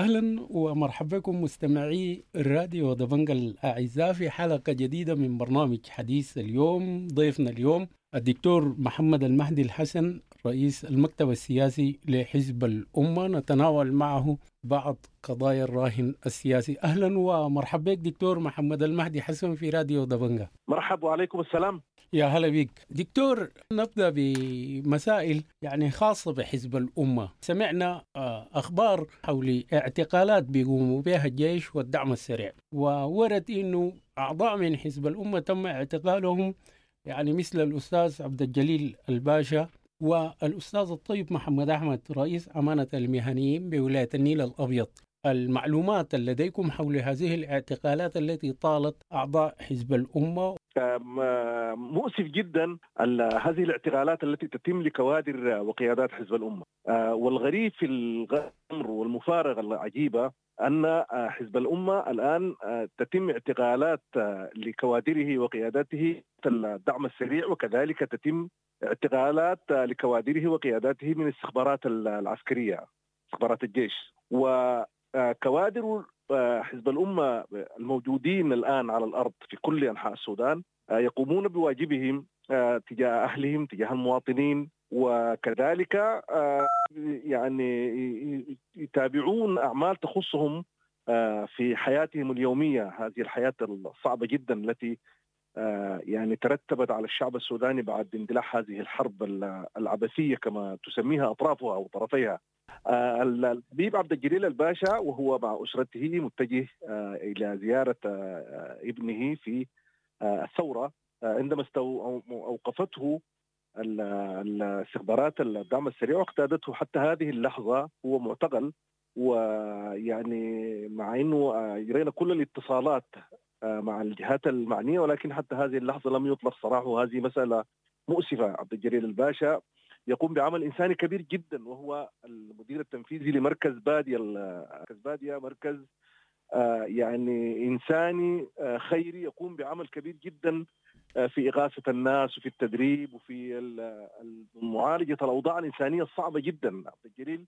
أهلا ومرحبا بكم مستمعي الراديو دبنجا الاعزاء في حلقة جديدة من برنامج حديث اليوم ضيفنا اليوم الدكتور محمد المهدي الحسن رئيس المكتب السياسي لحزب الأمة. نتناول معه بعض قضايا الراهن السياسي. أهلا ومرحبا بك دكتور محمد المهدي حسن في راديو دبنجا مرحبا وعليكم السلام. يا هلا بك دكتور نبدأ بمسائل يعني خاصة بحزب الأمة. سمعنا أخبار حول اعتقالات بيقوموا بها الجيش والدعم السريع وورد إنه أعضاء من حزب الأمة تم اعتقالهم يعني مثل الأستاذ عبد الجليل الباشا والأستاذ الطيب محمد أحمد رئيس أمانة المهنيين بولاية النيل الأبيض. المعلومات لديكم حول هذه الاعتقالات التي طالت أعضاء حزب الأمة. مؤسف جدا هذه الاعتقالات التي تتم لكوادر وقيادات حزب الأمة. والغريب في الامر والمفارقة العجيبة أن حزب الأمة الآن تتم اعتقالات لكوادره وقياداته الدعم السريع وكذلك تتم اعتقالات لكوادره وقياداته من الاستخبارات العسكرية استخبارات الجيش. وكوادر حزب الأمة الموجودين الآن على الأرض في كل أنحاء السودان يقومون بواجبهم تجاه أهلهم تجاه المواطنين وكذلك يعني يتابعون أعمال تخصهم في حياتهم اليومية. هذه الحياة الصعبة جدا التي يعني ترتبت على الشعب السوداني بعد اندلاع هذه الحرب العبثية كما تسميها أطرافها أو طرفيها. الحبيب عبد الجليل الباشا وهو مع أسرته متجه إلى زيارة ابنه في الثورة عندما أوقفته الاستخبارات الدعم السريع واقتادته حتى هذه اللحظة هو معتقل. ويعني مع إنه جرينا كل الاتصالات مع الجهات المعنية ولكن حتى هذه اللحظة لم يطلق سراحه هذه مسألة مؤسفة. عبد الجليل الباشا يقوم بعمل إنساني كبير جدا وهو المدير التنفيذي لمركز بادية مركز بادية مركز يعني إنساني خيري يقوم بعمل كبير جدا في إغاثة الناس وفي التدريب وفي معالجه الاوضاع الانسانيه الصعبه جدا. عبد الجليل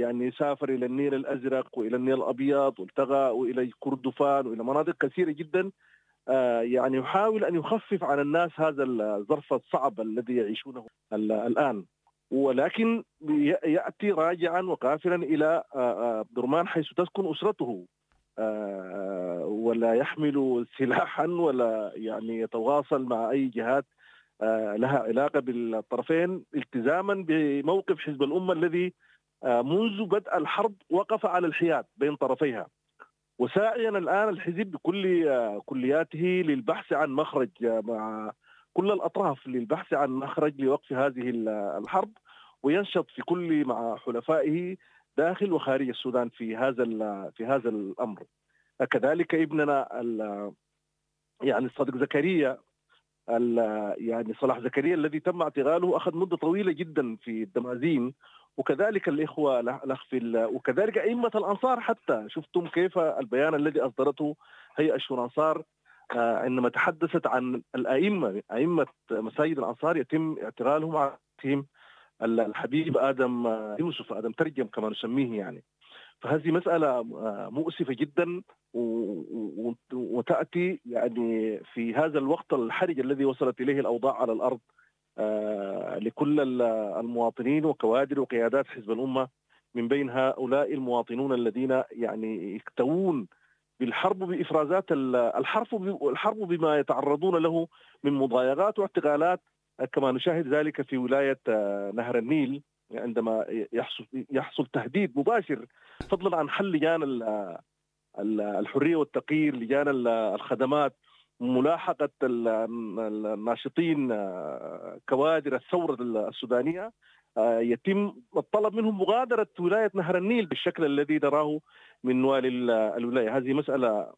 يعني سافر إلى النيل الأزرق وإلى النيل الأبيض والتغى وإلى كردفان وإلى مناطق كثيرة جدا. يعني يحاول أن يخفف عن الناس هذا الظرف الصعب الذي يعيشونه الآن. ولكن يأتي راجعا وقافلا إلى درمان حيث تسكن أسرته. ولا يحمل سلاحا ولا يعني يتواصل مع أي جهات لها علاقة بالطرفين التزاما بموقف حزب الأمة الذي منذ بدء الحرب وقف على الحياد بين طرفيها. وساعيا الآن الحزب بكل كلياته للبحث عن مخرج مع كل الأطراف للبحث عن مخرج لوقف هذه الحرب وينشط في كل مع حلفائه داخل وخارج السودان في هذا في هذا الأمر. كذلك ابننا يعني الصديق زكريا يعني صلاح زكريا الذي تم اعتقاله أخذ مدة طويلة جدا في الدمازين وكذلك الإخوة الاخ في وكذلك أئمة الأنصار حتى. شفتم كيف البيان الذي أصدرته هيئة الشؤون الانصار عندما تحدثت عن الأئمة أئمة مساجد الأنصار يتم اعتقالهم عن الحبيب آدم يوسف آدم ترجم كما نسميه يعني. فهذه مسألة مؤسفة جدا وتأتي يعني في هذا الوقت الحرج الذي وصلت إليه الأوضاع على الأرض. لكل المواطنين وكوادر وقيادات حزب الأمة من بين هؤلاء المواطنون الذين يعني يكتوون بالحرب بإفرازات الحرب الحرب بما يتعرضون له من مضايقات واعتقالات كما نشاهد ذلك في ولاية نهر النيل عندما يحصل يحصل تهديد مباشر فضلا عن حل لجان الحرية والتغيير لجان الخدمات ملاحقة الناشطين كوادر الثورة السودانية. يتم الطلب منهم مغادرة ولاية نهر النيل بالشكل الذي نراه من والي الولاية، هذه مسألة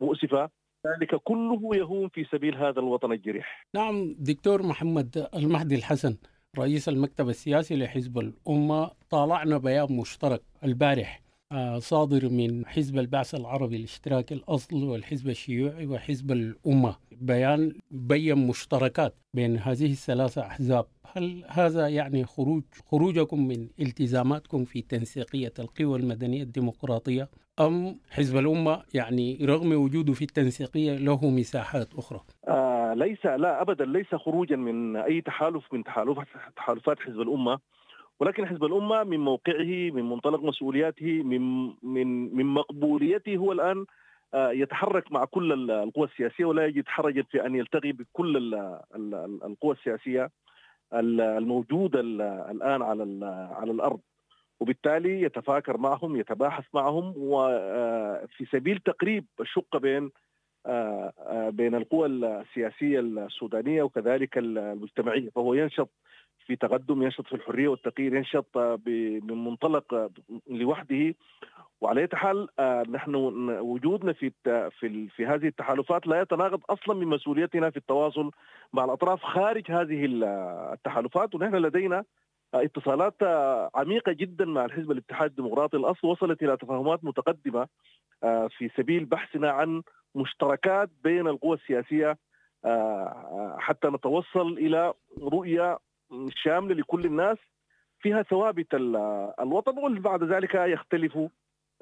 مؤسفة. ذلك كله يهون في سبيل هذا الوطن الجريح. نعم دكتور محمد المهدي الحسن رئيس المكتب السياسي لحزب الأمة طالعنا بيان مشترك البارح آه، صادر من حزب البعث العربي الاشتراكي الأصل والحزب الشيوعي وحزب الأمة. بيان بين مشتركات بين هذه الثلاثة أحزاب. هل هذا يعني خروج خروجكم من التزاماتكم في تنسيقية القوى المدنية الديمقراطية؟ أم حزب الأمة يعني رغم وجوده في التنسيقية له مساحات أخرى؟ آه ليس لا أبدا ليس خروجا من أي تحالف من تحالفات تحالفات حزب الأمة. ولكن حزب الأمة من موقعه من منطلق مسؤولياته من من من مقبوليته هو الآن آه، يتحرك مع كل القوى السياسية ولا يجد حرجا في أن يلتقي بكل القوى السياسية الموجودة الآن على على الأرض. وبالتالي يتفاكر معهم يتباحث معهم وفي آه، سبيل تقريب الشقه بين آه، بين القوى السياسية السودانية وكذلك المجتمعية. فهو ينشط في تقدم ينشط في الحرية والتغيير ينشط من منطلق لوحده. وعلى أي حال آه، نحن وجودنا في في في هذه التحالفات لا يتناقض أصلا من مسؤوليتنا في التواصل مع الأطراف خارج هذه التحالفات. ونحن لدينا اتصالات عميقة جدا مع الحزب الاتحاد الديمقراطي. الأصل وصلت إلى تفاهمات متقدمة آه، في سبيل بحثنا عن مشتركات بين القوى السياسية آه، حتى نتوصل إلى رؤية شاملة لكل الناس فيها ثوابت الوطن وبعد ذلك يختلف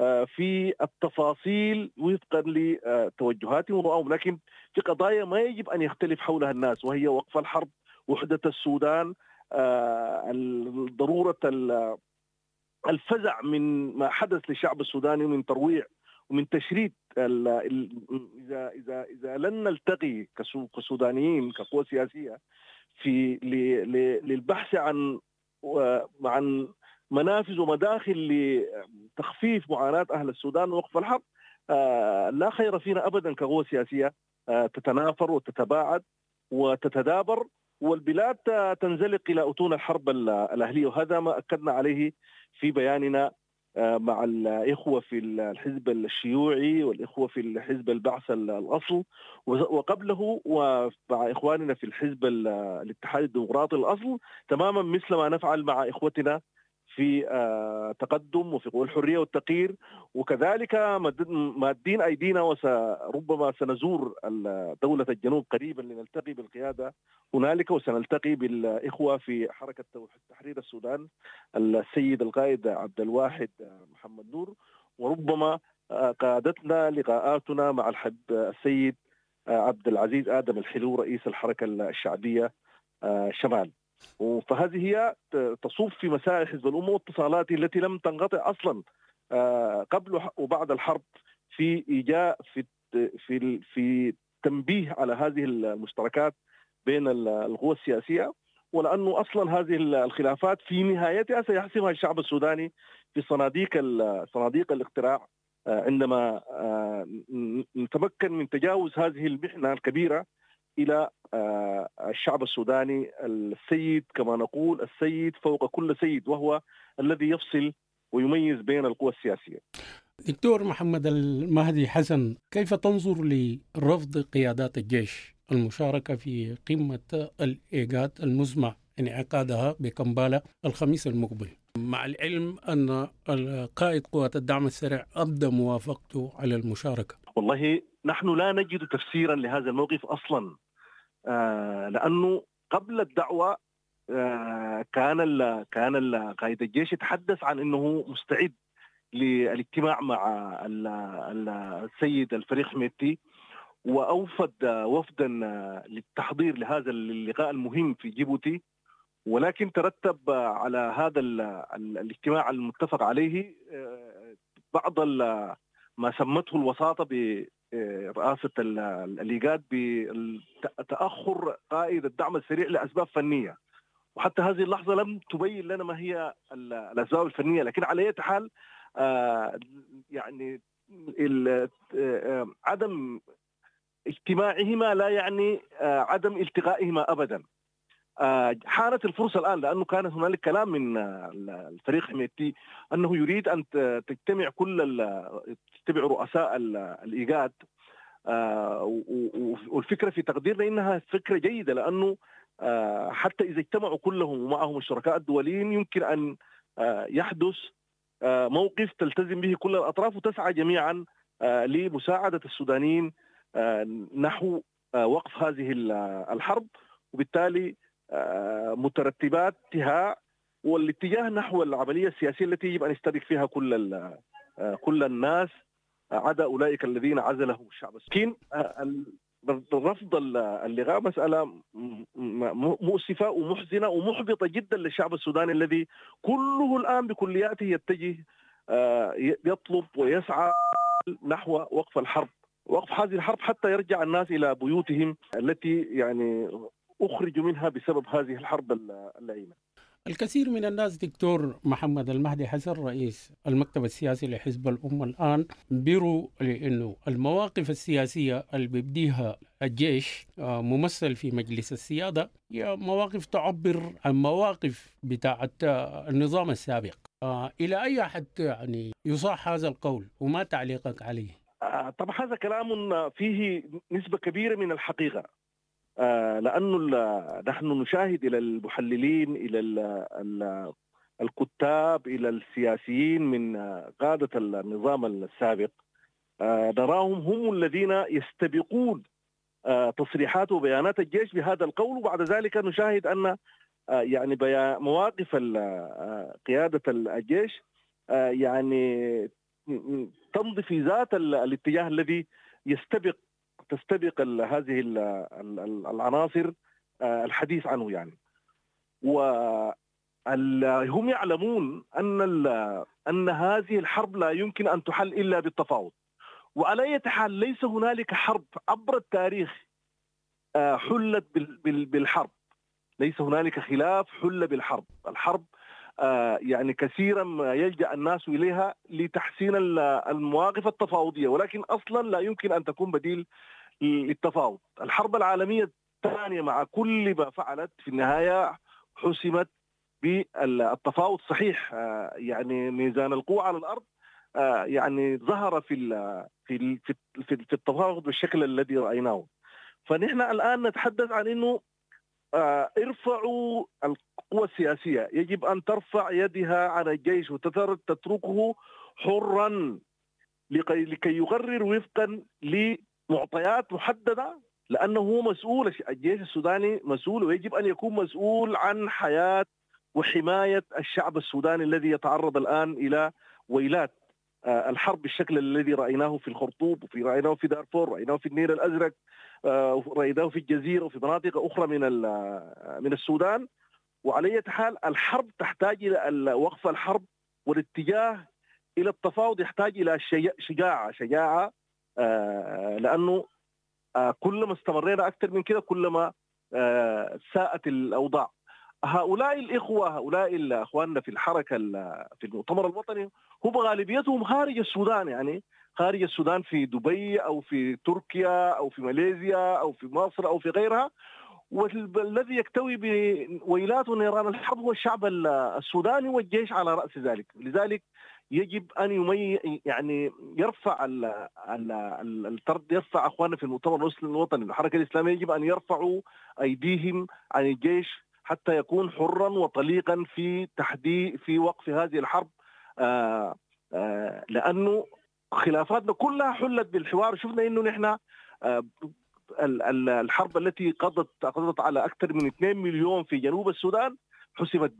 آه، في التفاصيل وفقا لتوجهاتهم ورؤاهم لكن في قضايا ما يجب أن يختلف حولها الناس وهي وقف الحرب وحدة السودان آه، ضروره الفزع من ما حدث للشعب السوداني من ترويع ومن تشريد اذا اذا إذا لن نلتقي كسودانيين كقوى سياسية في للبحث عن عن منافذ ومداخل لتخفيف معاناة أهل السودان ووقف الحرب آه، لا خير فينا ابدا كقوة سياسية آه، تتنافر وتتباعد وتتدابر والبلاد تنزلق إلى أتون الحرب الأهلية وهذا ما أكدنا عليه في بياننا آه، مع الإخوة في الحزب الشيوعي والإخوة في الحزب البعث الأصل وقبله ومع إخواننا في الحزب الاتحاد الديمقراطي الأصل تماما مثل ما نفعل مع إخوتنا في آه، تقدم وفي الحرية والتغيير وكذلك مادين أيدينا وربما سنزور دوله الجنوب قريبا لنلتقي بالقيادة هنالك وسنلتقي بالإخوة في حركة تحرير السودان السيد القائد عبد الواحد محمد نور. وربما آه، قادتنا لقاءاتنا مع السيد آه، عبد العزيز آدم الحلو رئيس الحركة الشعبية شمال. فهذه هي تصب في مسائل حزب الامه واتصالاته التي لم تنقطع أصلا آه، قبل وبعد الحرب في إيجاء في في في تنبيه على هذه المشتركات بين القوى السياسية ولأنه أصلا هذه الخلافات في نهايتها سيحسمها الشعب السوداني في صناديق صناديق الاقتراع آه، عندما آه، نتمكن من تجاوز هذه المحنة الكبيرة إلى آه، الشعب السوداني السيد كما نقول السيد فوق كل سيد وهو الذي يفصل ويميز بين القوى السياسية. دكتور محمد المهدي حسن كيف تنظر لرفض قيادات الجيش المشاركة في قمة الايجاد المزمع انعقادها بكمبالا الخميس المقبل مع العلم أن قائد قوات الدعم السريع أبدى موافقته على المشاركة. والله نحن لا نجد تفسيرا لهذا الموقف أصلا. آه، لأنه قبل الدعوة آه، كان كان قائد الجيش يتحدث عن إنه مستعد للاجتماع مع السيد الفريق حميدتي وأوفد وفدا للتحضير لهذا اللقاء المهم في جيبوتي. ولكن ترتب على هذا الاجتماع المتفق عليه آه، بعض ما سمته الوساطة رئاسة الإيجاد بتاخر قائد الدعم السريع لأسباب فنية. وحتى هذه اللحظة لم تبين لنا ما هي الأسباب الفنية لكن على أي حال آه، يعني آه، عدم اجتماعهما لا يعني آه، عدم التقائهما ابدا. حانت الفرصة الآن لأنه كان هنالك كلام من الفريق حميدتي أنه يريد أن تجتمع كل تجتمع رؤساء الإيجاد. والفكرة في تقديرنا إنها فكرة جيدة لأنه حتى إذا اجتمعوا كلهم ومعهم الشركاء الدوليين يمكن أن يحدث موقف تلتزم به كل الأطراف وتسعى جميعا لمساعدة السودانيين نحو وقف هذه الحرب. وبالتالي مترتباتها والاتجاه نحو العملية السياسية التي يجب أن يشترك فيها كل كل الناس. عدا أولئك الذين عزلهم الشعب السكين. رفض اللغاء مسألة مؤسفة ومحزنة ومحبطة جدا للشعب السوداني الذي كله الآن بكلياته يتجه يطلب ويسعى نحو وقف الحرب. وقف هذه الحرب حتى يرجع الناس إلى بيوتهم التي يعني أخرجوا منها بسبب هذه الحرب اللعينة الكثير من الناس دكتور محمد المهدي حسن رئيس المكتب السياسي لحزب الأمة الآن بيروا لأنه المواقف السياسية اللي بيبديها الجيش ممثل في مجلس السيادة هي مواقف تعبر عن مواقف بتاعة النظام السابق. إلى أي حد يعني يصح هذا القول وما تعليقك عليه؟ طبعا هذا كلام فيه نسبة كبيرة من الحقيقة. لأنه نحن نشاهد إلى المحللين إلى الكتاب إلى السياسيين من قاده النظام السابق. نراهم هم الذين يستبقون تصريحات وبيانات الجيش بهذا القول. وبعد ذلك نشاهد أن يعني مواقف قيادة الجيش يعني تمضي في ذات الاتجاه الذي يستبق تستبق هذه العناصر الحديث عنه يعني. وهم يعلمون أن أن هذه الحرب لا يمكن أن تحل إلا بالتفاوض. وعلى اي حال ليس هنالك حرب عبر التاريخ حلت بالحرب. ليس هنالك خلاف حل بالحرب. الحرب يعني كثيرا ما يلجأ الناس إليها لتحسين المواقف التفاوضية. ولكن أصلا لا يمكن أن تكون بديل للتفاوض الحرب العالمية الثانية مع كل ما فعلت في النهاية حسمت بالتفاوض صحيح. يعني ميزان القوة على الأرض يعني ظهر في في في التفاوض بالشكل الذي رأيناه. فنحن الآن نتحدث عن أنه ارفعوا القوى السياسية. يجب أن ترفع يدها عن الجيش وتتركه حرا لكي يقرر وفقا معطيات محددة لأنه هو مسؤول الجيش السوداني مسؤول ويجب أن يكون مسؤول عن حياة وحماية الشعب السوداني الذي يتعرض الآن إلى ويلات الحرب بالشكل الذي رأيناه في الخرطوم وفي رأيناه في دارفور رأيناه في النيل الأزرق رأيناه في الجزيرة وفي مناطق أخرى من من السودان. وعلى حال الحرب تحتاج إلى وقف الحرب والاتجاه إلى التفاوض يحتاج إلى شجاعة شجاعة لأنه كلما استمرينا أكثر من كده كلما ساءت الأوضاع. هؤلاء الإخوة هؤلاء اخواننا في الحركة في المؤتمر الوطني هم غالبيتهم خارج السودان يعني. خارج السودان في دبي أو في تركيا أو في ماليزيا أو في مصر أو في غيرها. والذي يكتوي بويلات ونيران الحرب هو الشعب السوداني والجيش على رأس ذلك. لذلك يجب أن يمي يعني يرفع ال ال ال يرفع أخواننا في المؤتمر الوطني. الحركة الإسلامية يجب أن يرفعوا أيديهم عن الجيش حتى يكون حرا وطليقا في تحديد في وقف هذه الحرب. آآ آآ لأنه خلافاتنا كلها حلت بالحوار. شفنا إنه نحن الحرب التي قضت قضت على أكثر من 2 مليون في جنوب السودان حسمت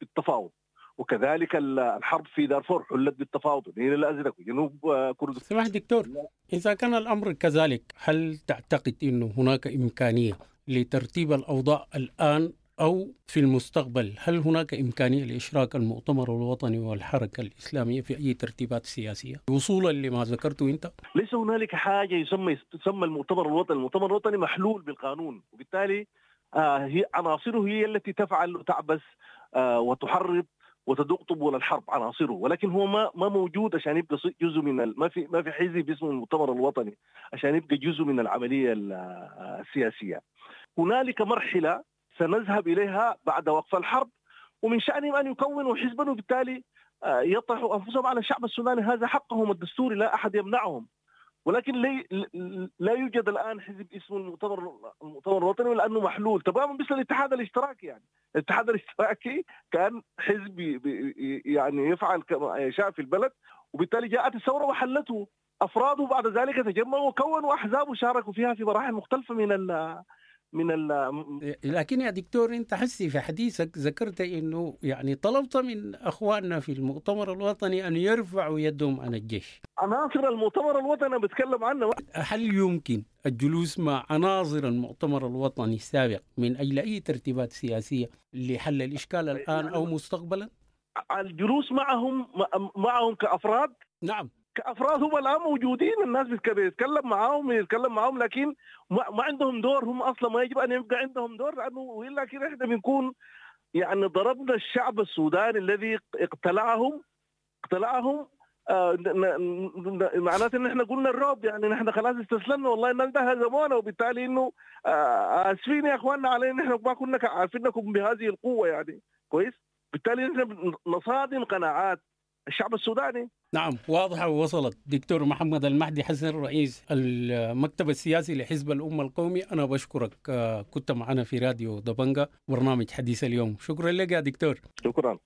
بالتفاوض. وكذلك الحرب في دارفور حلت بالتفاوض. النيل الازرق وجنوب كردستان. سمح دكتور إذا كان الأمر كذلك هل تعتقد انه هناك إمكانية لترتيب الأوضاع الآن أو في المستقبل؟ هل هناك إمكانية لإشراك المؤتمر الوطني والحركة الإسلامية في أي ترتيبات سياسية؟ وصولا لما ذكرته أنت؟ ليس هنالك حاجة يسمى تسمى المؤتمر الوطني، المؤتمر الوطني محلول بالقانون وبالتالي آه هي عناصره هي التي تفعل وتعبث آه وتحرض وتدق طبول الحرب عناصره ولكن هو ما ما موجود عشان يبقى جزء من ما في ما في حزب اسمه المؤتمر الوطني عشان يبقى جزء من العملية السياسية. هنالك مرحلة سنذهب إليها بعد وقف الحرب ومن شأنهم أن يكونوا حزبا وبالتالي يطرحوا أنفسهم على الشعب السوداني هذا حقهم الدستوري لا أحد يمنعهم ولكن لا يوجد الآن حزب اسمه المؤتمر المؤتمر الوطني لأنه محلول. تماما مثل الاتحاد الاشتراكي يعني. الاتحاد الاشتراكي كان حزب يعني يفعل كما يشاء في البلد وبالتالي جاءت الثورة وحلته. أفراده بعد ذلك تجمعوا وكونوا أحزاب وشاركوا فيها في مراحل مختلفة من من ال لكن يا دكتور أنت حسي في حديثك ذكرت إنه يعني طلبت من أخواننا في المؤتمر الوطني أن يرفعوا يدهم عن الجيش. عناصر المؤتمر الوطني بتكلم عنه. هل يمكن الجلوس مع عناصر المؤتمر الوطني السابق من أجل أي ترتيبات سياسية لحل الإشكال الآن أو مستقبلا؟ الجلوس معهم معهم كأفراد؟ نعم. كافراد هم الآن موجودين الناس بيتكلم معاهم يتكلم معاهم لكن ما عندهم دور هم أصلا ما يجب أن يبقى عندهم دور لأنه وإلا كده إحنا بنكون يعني ضربنا الشعب السوداني الذي اقتلعهم اقتلعهم آه معناته إن إحنا قلنا الرعب يعني نحن خلاص استسلمنا والله الناس ده هزمونا وبالتالي إنه آه آسفين يا إخواننا علينا نحن ما كنا عارفينكم بهذه القوة يعني. كويس؟ بالتالي نحن نصادم قناعات الشعب السوداني. نعم واضحة ووصلت دكتور محمد المهدي حسن رئيس المكتب السياسي لحزب الأمة القومي أنا بشكرك. كنت معنا في راديو دبنجا برنامج حديث اليوم. شكرا لك يا دكتور. شكرا.